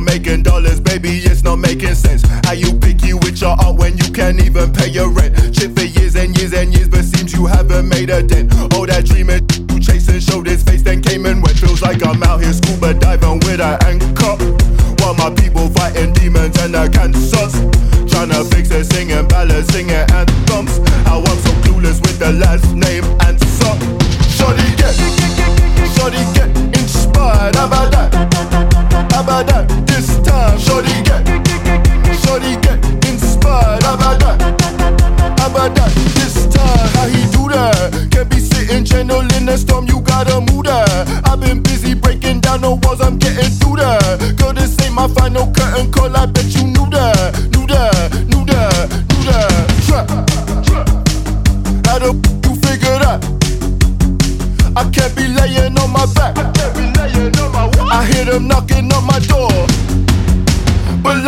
making dollars, baby, it's not making sense. How you picky with your art when you can't even pay your rent? Chip for years and years and years, but seems you haven't made a dent. All that dreaming you chasing showed his face, then came and went. Feels like I'm out here scuba diving with an anchor. While my people fighting demons and the cancers. Tryna fix it, singing ballads, singing anthems. How I'm so clueless with the last name get, get inspired. This time, how he do that? Can't be sitting in the storm, you gotta move that. I've been busy breaking down the walls, I'm getting through that. Girl, this ain't my final curtain call, I bet you knew that, knew that, knew that, knew that. Trap, trap. How the you that? I can't be laying on my back. I can't be laying on my what? I hear them knocking on my door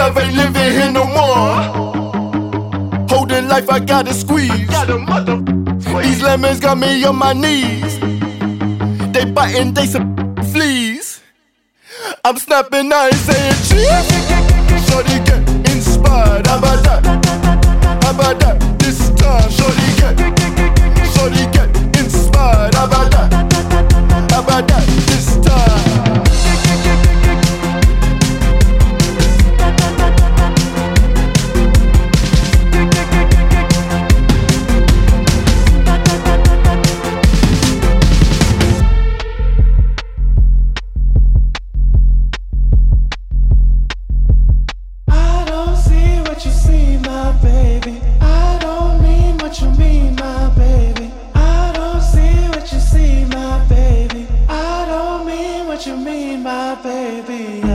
love ain't living here no more. Holding life, I gotta squeeze. These lemons got me on my knees. They biting, they some fleas. I'm snapping, I ain't saying cheese. Shorty get inspired, how about that? what you mean my baby.